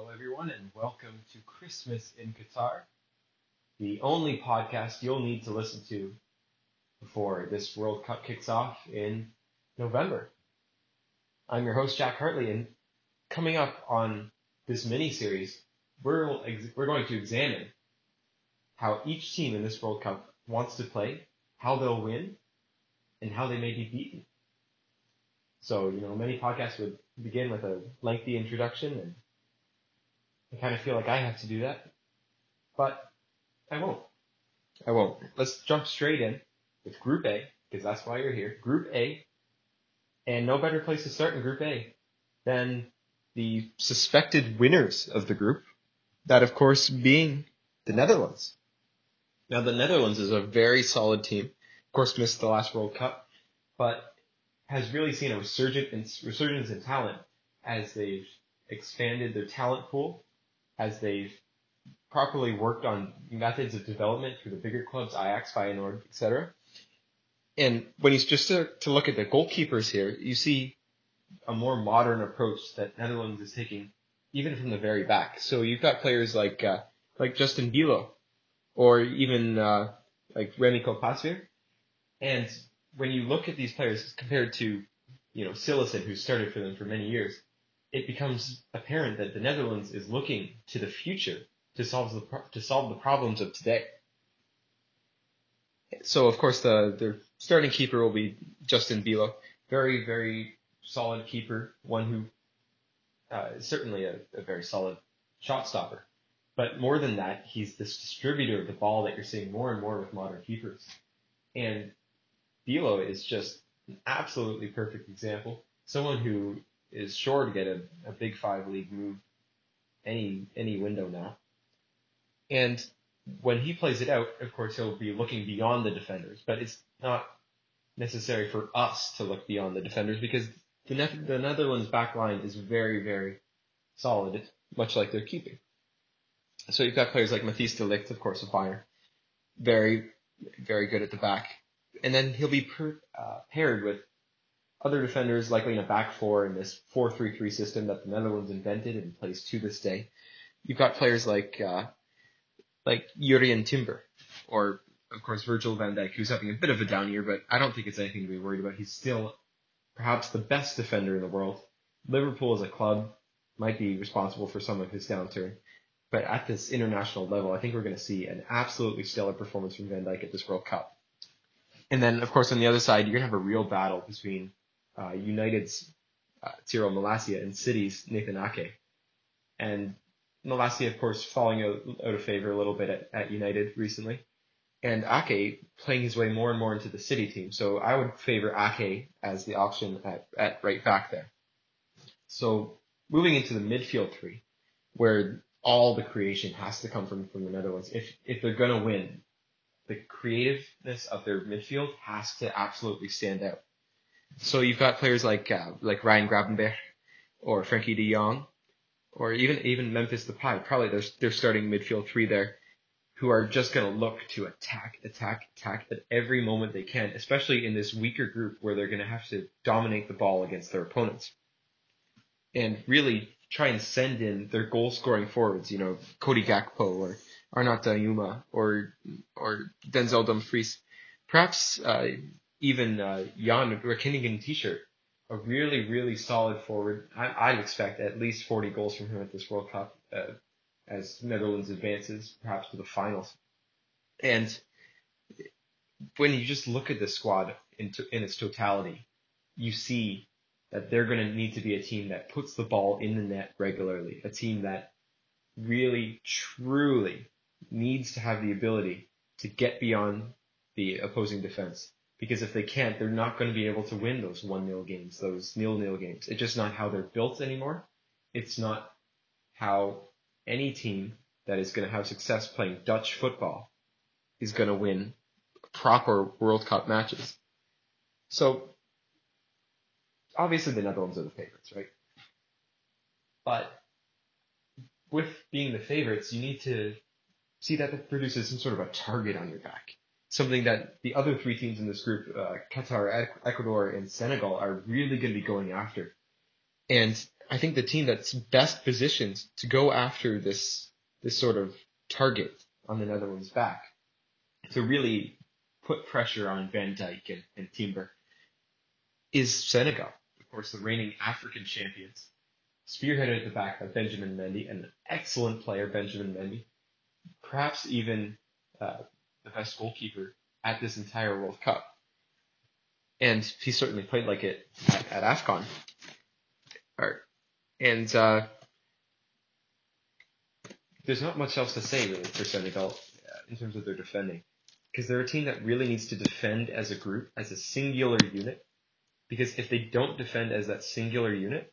Hello, everyone, and welcome to Christmas in Qatar, the only podcast you'll need to listen to before this World Cup kicks off in November. I'm your host, Jack Hartley, and coming up on this mini series, we're, we're going to examine how each team in this World Cup wants to play, how they'll win, and how they may be beaten. So, you know, many podcasts would begin with a lengthy introduction, and I kind of feel like I have to do that. But I won't. I won't. Let's jump straight in with Group A, because that's why you're here. Group A, and no better place to start in Group A than the suspected winners of the group. That, of course, being the Netherlands. Now, the Netherlands is a very solid team. Of course, missed the last World Cup, but has really seen a resurgence, resurgence in talent as they've expanded their talent pool, as they've properly worked on methods of development through the bigger clubs, Ajax, Feyenoord, etc. And when you just to, to look at the goalkeepers here, you see a more modern approach that Netherlands is taking, even from the very back. So you've got players like uh, like Justin Bijlow, or even uh, like Remco Pasveer, and when you look at these players compared to, you know, Cillessen, who started for them for many years, it becomes apparent that the Netherlands is looking to the future to solve the to solve the problems of today. So of course the their starting keeper will be Justin Bijlow, very very solid keeper, one who uh, is certainly a, a very solid shot stopper. But more than that, he's this distributor of the ball that you're seeing more and more with modern keepers. And Bijlow is just an absolutely perfect example. Someone who is sure to get a, a big five league move any any window now. And when he plays it out, of course, he'll be looking beyond the defenders. But it's not necessary for us to look beyond the defenders because the, ne- the Netherlands back line is very, very solid, much like their keeping. So you've got players like Matthijs de Ligt, of course, of Bayern, very, very good at the back and then he'll be per, uh, paired with other defenders, likely in a back four in this 4-3-3 system that the Netherlands invented and plays to this day. You've got players like uh, like Jurrien Timber, or of course Virgil van Dijk, who's having a bit of a down year, but I don't think it's anything to be worried about. He's still perhaps the best defender in the world. Liverpool as a club might be responsible for some of his downturn, but at this international level, I think we're going to see an absolutely stellar performance from Van Dijk at this World Cup. And then, of course, on the other side, you're going to have a real battle between uh, United's uh, Tyrell Malacia and City's Nathan Ake. And Malacia, of course, falling out, out of favor a little bit at, at United recently. And Ake playing his way more and more into the City team. So I would favor Ake as the option at, at right back there. So moving into the midfield three, where all the creation has to come from, from the Netherlands. If, if they're going to win, the creativeness of their midfield has to absolutely stand out. So you've got players like uh, like Ryan Gravenberch or Frenkie De Jong or even even Memphis Depay. Probably they're, starting midfield three there, who are just going to look to attack, attack, attack at every moment they can, especially in this weaker group where they're going to have to dominate the ball against their opponents, and really try and send in their goal scoring forwards. You know, Cody Gakpo or Arnaut Danjuma or or Denzel Dumfries, perhaps uh, even uh, Jan Rakkinen t-shirt, a really really solid forward. I, would expect at least 40 goals from him at this World Cup uh, as Netherlands advances perhaps to the finals. And when you just look at the squad in, to, in its totality, you see that they're going to need to be a team that puts the ball in the net regularly, a team that really, truly needs to have the ability to get beyond the opposing defense. Because if they can't, they're not going to be able to win those 1-0 games, those nil-nil games. It's just not how they're built anymore. It's not how any team that is going to have success playing Dutch football is going to win proper World Cup matches. So, obviously the Netherlands are the favorites, right? But with being the favorites, you need to see that produces some sort of a target on your back. Something that the other three teams in this group, uh, Qatar, Ecuador, and Senegal, are really going to be going after. And I think the team that's best positioned to go after this this sort of target on the Netherlands' back to really put pressure on Van Dijk and, and Timber is Senegal. Of course, the reigning African champions, spearheaded at the back by Benjamin Mendy, an excellent player, Benjamin Mendy, perhaps even uh, the best goalkeeper at this entire World Cup. And he certainly played like it at, at AFCON. And uh, there's not much else to say really for Senegal uh, in terms of their defending, because they're a team that really needs to defend as a group, as a singular unit. Because if they don't defend as that singular unit,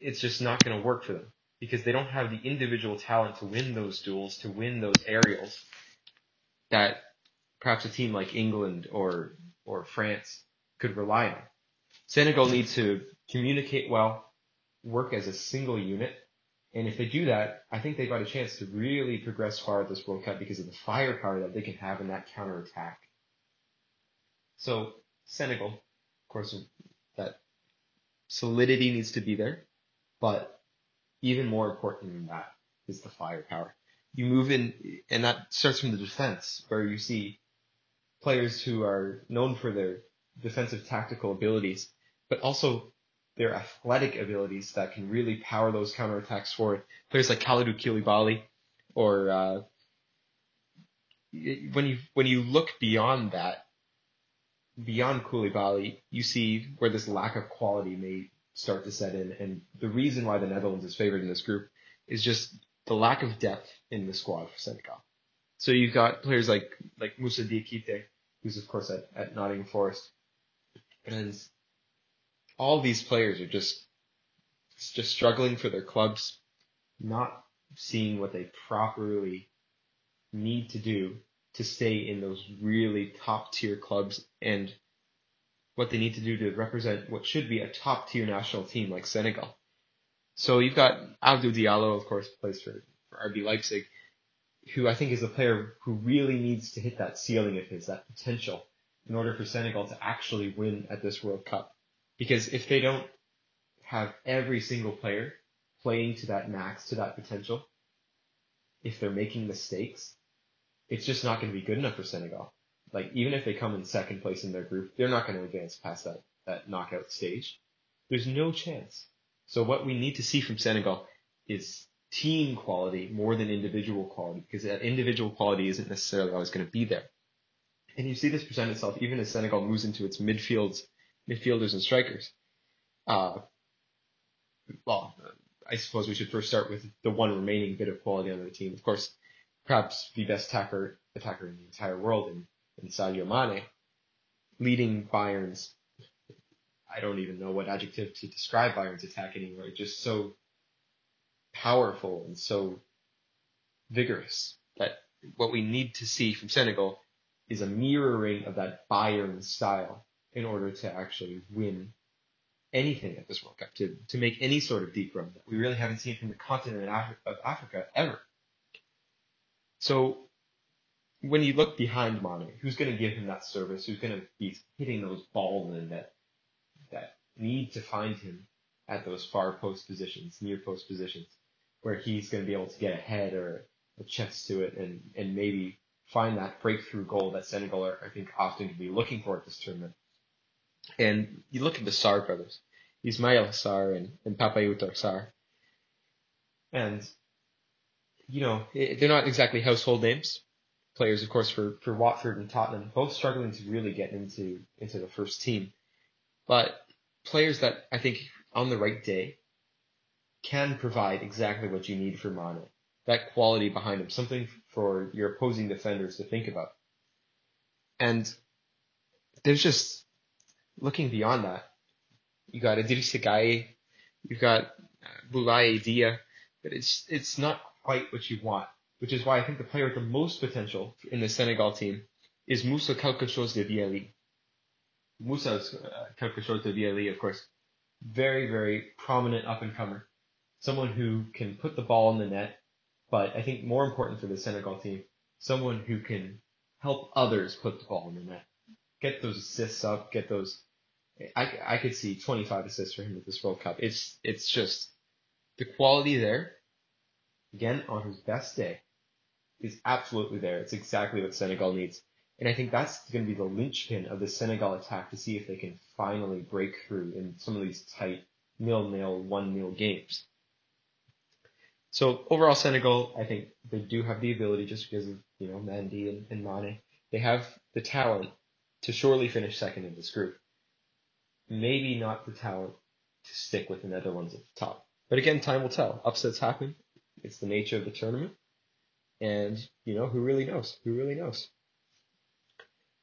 it's just not going to work for them. Because they don't have the individual talent to win those duels, to win those aerials that perhaps a team like England or or France could rely on. Senegal needs to communicate well, work as a single unit. And if they do that, I think they've got a chance to really progress far at this World Cup because of the firepower that they can have in that counter attack. So Senegal, of course, that solidity needs to be there, but even more important than that is the firepower. You move in, and that starts from the defense, where you see players who are known for their defensive tactical abilities, but also their athletic abilities that can really power those counterattacks forward. Players like Kalidou Koulibaly, or uh, when you when you look beyond that, beyond Koulibaly, you see where this lack of quality may start to set in, and the reason why the Netherlands is favored in this group is just the lack of depth in the squad for Senegal. So you've got players like like Moussa Diakité, who's of course at, at Nottingham Forest, and all these players are just just struggling for their clubs, not seeing what they properly need to do to stay in those really top tier clubs and what they need to do to represent what should be a top tier national team like Senegal. So you've got Abdou Diallo, of course, plays for, for RB Leipzig, who I think is a player who really needs to hit that ceiling of his, that potential, in order for Senegal to actually win at this World Cup. Because if they don't have every single player playing to that max, to that potential, if they're making mistakes, it's just not going to be good enough for Senegal. Like, even if they come in second place in their group, they're not going to advance past that, that knockout stage. There's no chance. So what we need to see from Senegal is team quality more than individual quality, because that individual quality isn't necessarily always going to be there. And you see this present itself even as Senegal moves into its midfields midfielders and strikers. Uh, well, I suppose we should first start with the one remaining bit of quality on the team. Of course, perhaps the best attacker attacker in the entire world in, in Sadio Mane, leading Bayern's. I don't even know what adjective to describe Bayern's attack anymore. It's Just so powerful and so vigorous that what we need to see from Senegal is a mirroring of that Bayern style in order to actually win anything at this World Cup, to, to make any sort of deep run that we really haven't seen from the continent of Africa ever. So when you look behind Mane, who's going to give him that service? Who's going to be hitting those balls in the that need to find him at those far post positions, near post positions, where he's going to be able to get ahead or a chest to it and and maybe find that breakthrough goal that Senegal are, I think often to be looking for at this tournament. And you look at the Sarr brothers, Ismail Sarr and, and Pape-Matar Sarr. And, you know, they're not exactly household names. Players, of course, for, for Watford and Tottenham, both struggling to really get into, into the first team. But players that I think on the right day can provide exactly what you need for Mane. That quality behind him, something for your opposing defenders to think about. And there's just looking beyond that, you got Idrissa Gueye, you've got uh, Boulaye Dia, but it's it's not quite what you want. Which is why I think the player with the most potential in the Senegal team is Moussa Quelque de Viali. Moussa uh, de Viali, of course, very very prominent up and comer, someone who can put the ball in the net, but I think more important for the Senegal team, someone who can help others put the ball in the net, get those assists up, get those I, I could see 25 assists for him at this World Cup. It's it's just the quality there. Again, on his best day, is absolutely there. It's exactly what Senegal needs. And I think that's going to be the linchpin of the Senegal attack to see if they can finally break through in some of these tight nil-nil, one-nil games. So overall, Senegal, I think they do have the ability just because of you know Mendy and, and Mane. They have the talent to surely finish second in this group. Maybe not the talent to stick with the Netherlands at the top. But again, time will tell. Upsets happen. It's the nature of the tournament. And, you know, who really knows? Who really knows?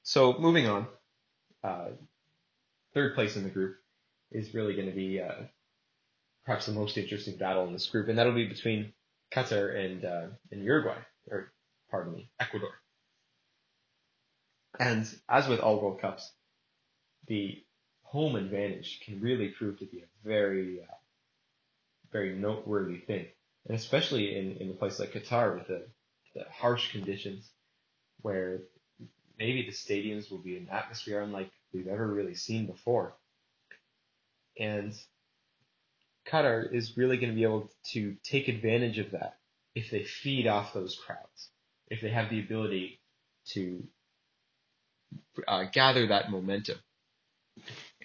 So moving on, uh, third place in the group is really going to be uh, perhaps the most interesting battle in this group, and that'll be between Qatar and uh, and Uruguay, or pardon me, Ecuador. And as with all World Cups, the home advantage can really prove to be a very uh, very noteworthy thing, and especially in in a place like Qatar with the, the harsh conditions, where maybe the stadiums will be an atmosphere unlike we've ever really seen before. And Qatar is really going to be able to take advantage of that if they feed off those crowds, if they have the ability to uh, gather that momentum.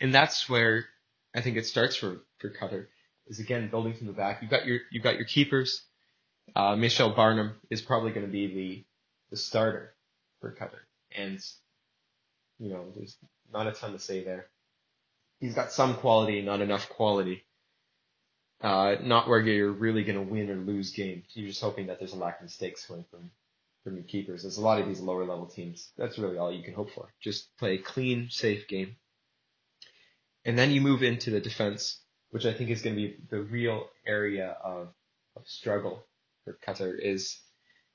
And that's where I think it starts for, for Qatar is again building from the back. You've got your you've got your keepers. Uh, Michel Barnum is probably going to be the the starter for Qatar and you know, there's not a ton to say there. He's got some quality, not enough quality. Uh, not where you're really going to win or lose games. You're just hoping that there's a lack of mistakes coming from from your keepers. There's a lot of these lower level teams. That's really all you can hope for. Just play a clean, safe game. And then you move into the defense, which I think is going to be the real area of, of struggle for Qatar. Is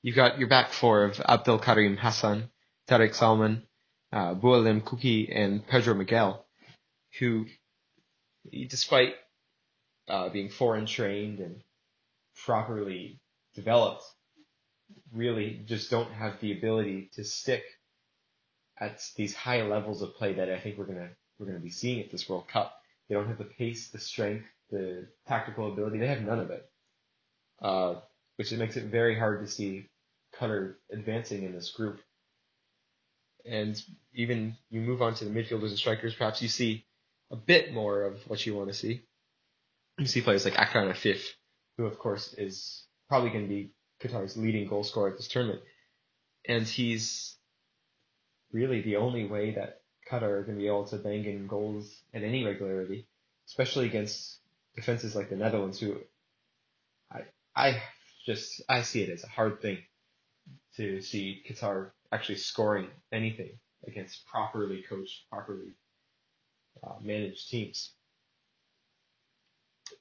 you've got your back four of Abdel Karim Hassan, Tariq Salman, uh, Boualem Khoukhi, and Pedro Miguel, who, despite uh, being foreign trained and properly developed, really just don't have the ability to stick at these high levels of play that I think we're gonna we're gonna be seeing at this World Cup. They don't have the pace, the strength, the tactical ability. They have none of it, uh, which makes it very hard to see Qatar advancing in this group and even you move on to the midfielders and strikers, perhaps you see a bit more of what you want to see. You see players like Akram Afif, who of course is probably going to be Qatar's leading goal scorer at this tournament, and he's really the only way that Qatar are going to be able to bang in goals at any regularity, especially against defenses like the Netherlands, who I I just I see it as a hard thing to see Qatar actually scoring anything against properly coached, properly uh, managed teams.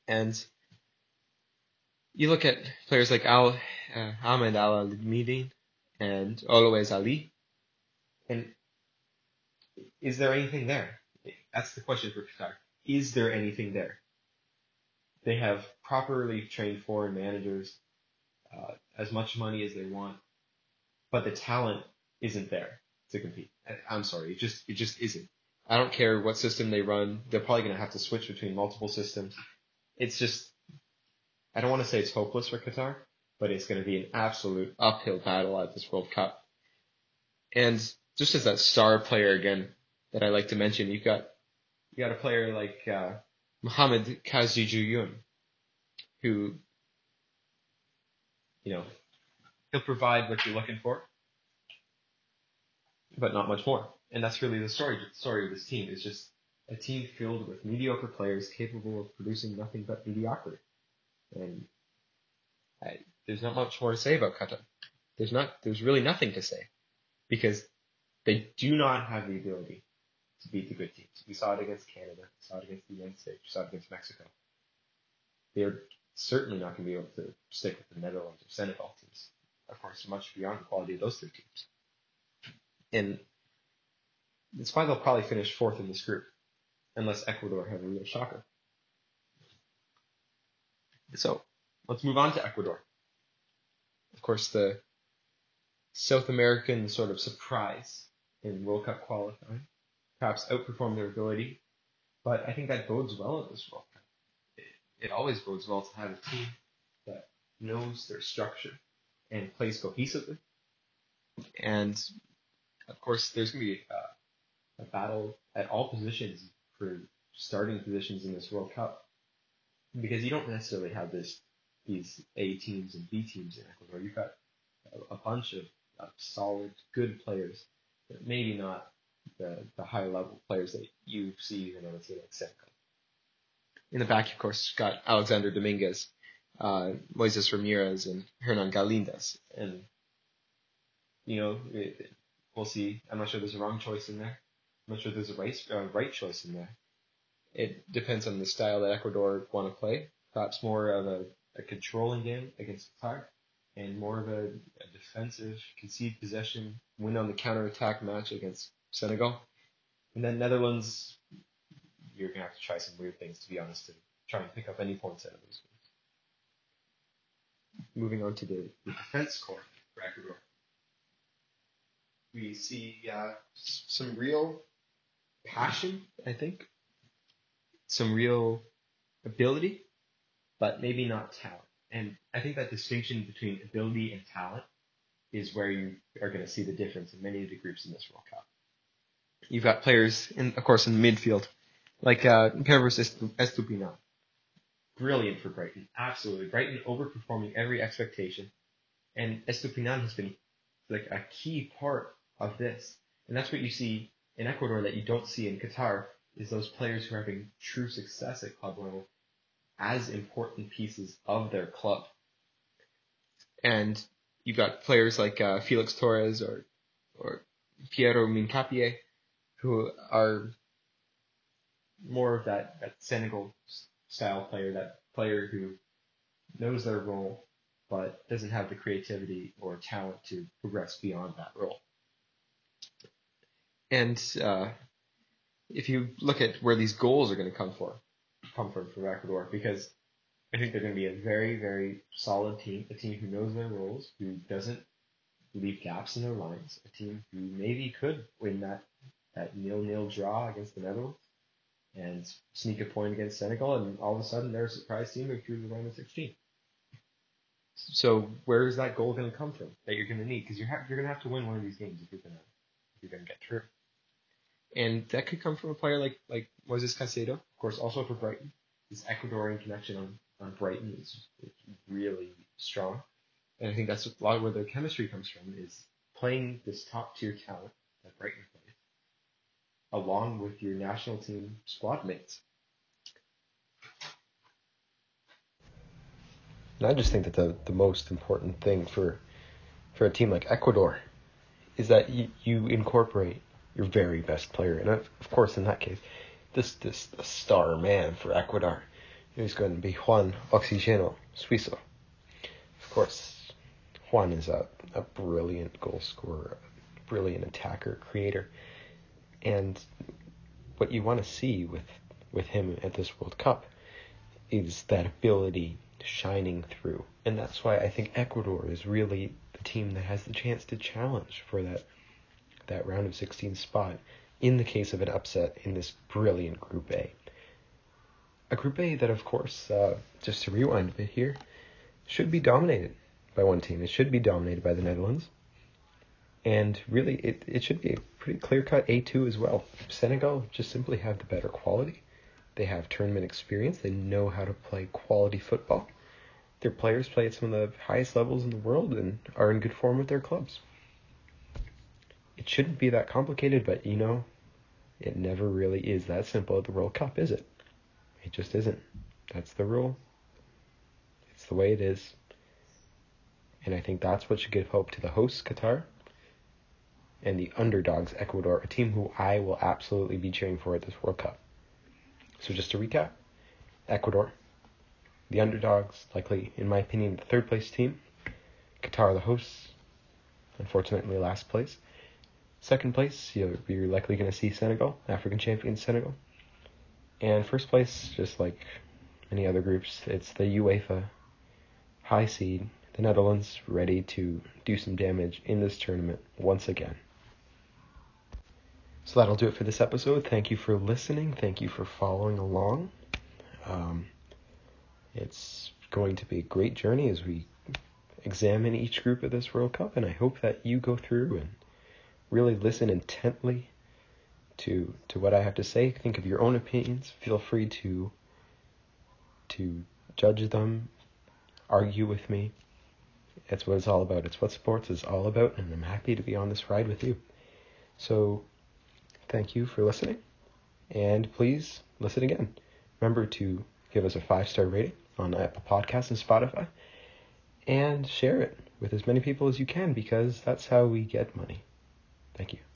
And you look at players like Al uh, Ahmed Al Midin and Almoez Ali, and is there anything there? That's the question for Qatar. Is there anything there? They have properly trained foreign managers, uh, as much money as they want, but the talent isn't there to compete. I'm sorry, it just it just isn't. I don't care what system they run. They're probably going to have to switch between multiple systems. It's just I don't want to say it's hopeless for Qatar, but it's going to be an absolute uphill battle at this World Cup. And just as that star player again that I like to mention, you've got you got a player like uh, Mohamed Kazijuyun, who you know he'll provide what you're looking for but not much more. And that's really the story story of this team. Is just a team filled with mediocre players capable of producing nothing but mediocrity. And I, there's not much more to say about Qatar. There's not. There's really nothing to say because they do not have the ability to beat the good teams. We saw it against Canada. We saw it against the United States. We saw it against Mexico. They're certainly not going to be able to stick with the Netherlands or Senegal teams. Of course, much beyond the quality of those three teams. And that's why they'll probably finish fourth in this group, unless Ecuador have a real shocker. So let's move on to Ecuador. Of course, the South American sort of surprise in World Cup qualifying, perhaps outperformed their ability. But I think that bodes well in this World Cup. It, it always bodes well to have a team that knows their structure and plays cohesively. And of course, there's going to be a, a battle at all positions for starting positions in this World Cup because you don't necessarily have this these A teams and B teams in Ecuador. You've got a, a bunch of, of solid, good players, but maybe not the, the high level players that you see in a team like. In the back, of course, got Alexander Dominguez, uh, Moises Ramirez, and Hernan Galindez. And, you know, it, we'll see. I'm not sure there's a wrong choice in there. I'm not sure there's a right, uh, right choice in there. It depends on the style that Ecuador want to play. Perhaps more of a, a controlling game against Qatar and more of a, a defensive, concede possession, win on the counter attack match against Senegal. And then Netherlands, you're going to have to try some weird things, to be honest, to try and pick up any points out of those games. Moving on to the, the defense core for Ecuador. We see uh, some real passion, I think, some real ability, but maybe not talent. And I think that distinction between ability and talent is where you are going to see the difference in many of the groups in this World Cup. You've got players, in, of course, in the midfield, like uh, Pervis Estupiñán. Brilliant for Brighton. Absolutely. Brighton overperforming every expectation. And Estupiñán has been like a key part of this. And that's what you see in Ecuador that you don't see in Qatar is those players who are having true success at club level as important pieces of their club. And you've got players like uh, Felix Torres or or Pierre Hincapié who are more of that, that Senegal style player, that player who knows their role but doesn't have the creativity or talent to progress beyond that role. And uh, if you look at where these goals are going to come for, come from from Ecuador, because I think they're going to be a very, very solid team, a team who knows their roles, who doesn't leave gaps in their lines, a team who maybe could win that that nil-nil draw against the Netherlands and sneak a point against Senegal, and all of a sudden they're a surprise team who threw the round of 16. So where is that goal going to come from that you're going to need? Because you're ha- you're going to have to win one of these games if you're going to if you're going to get through. And that could come from a player like like Moises Caicedo, of course, also for Brighton. His Ecuadorian connection on, on Brighton is, really strong, and I think that's a lot where the chemistry comes from is playing this top tier talent that Brighton plays, along with your national team squad mates. And I just think that the, the most important thing for for a team like Ecuador is that you, you incorporate your very best player. And of, of course, in that case, this this the star man for Ecuador is going to be Juan Oxigeno Suizo. Of course, Juan is a, a brilliant goal scorer, brilliant attacker, creator. And what you want to see with with him at this World Cup is that ability shining through. And that's why I think Ecuador is really the team that has the chance to challenge for that that round of 16 spot in the case of an upset in this brilliant Group A. A Group A that, of course, uh, just to rewind a bit here, should be dominated by one team. It should be dominated by the Netherlands. And really, it, it should be a pretty clear cut A2 as well. Senegal just simply have the better quality. They have tournament experience. They know how to play quality football. Their players play at some of the highest levels in the world and are in good form with their clubs. It shouldn't be that complicated, but you know, it never really is that simple at the World Cup, is it? It just isn't. That's the rule. It's the way it is. And I think that's what should give hope to the hosts, Qatar, and the underdogs, Ecuador, a team who I will absolutely be cheering for at this World Cup. So just to recap, Ecuador, the underdogs, likely, in my opinion, the third place team. Qatar, the hosts, unfortunately last place. Second place, you're, you're likely going to see Senegal, African champions Senegal. And first place, just like many other groups, it's the UEFA high seed, the Netherlands, ready to do some damage in this tournament once again. So that'll do it for this episode. Thank you for listening. Thank you for following along. Um, it's going to be a great journey as we examine each group of this World Cup, and I hope that you go through and really listen intently to to what I have to say. Think of your own opinions. Feel free to to judge them, argue with me. That's what it's all about. It's what sports is all about, and I'm happy to be on this ride with you. So Thank you for listening, and please listen again. Remember to give us a five star rating on Apple Podcasts and Spotify, and share it with as many people as you can because that's how we get money. Thank you.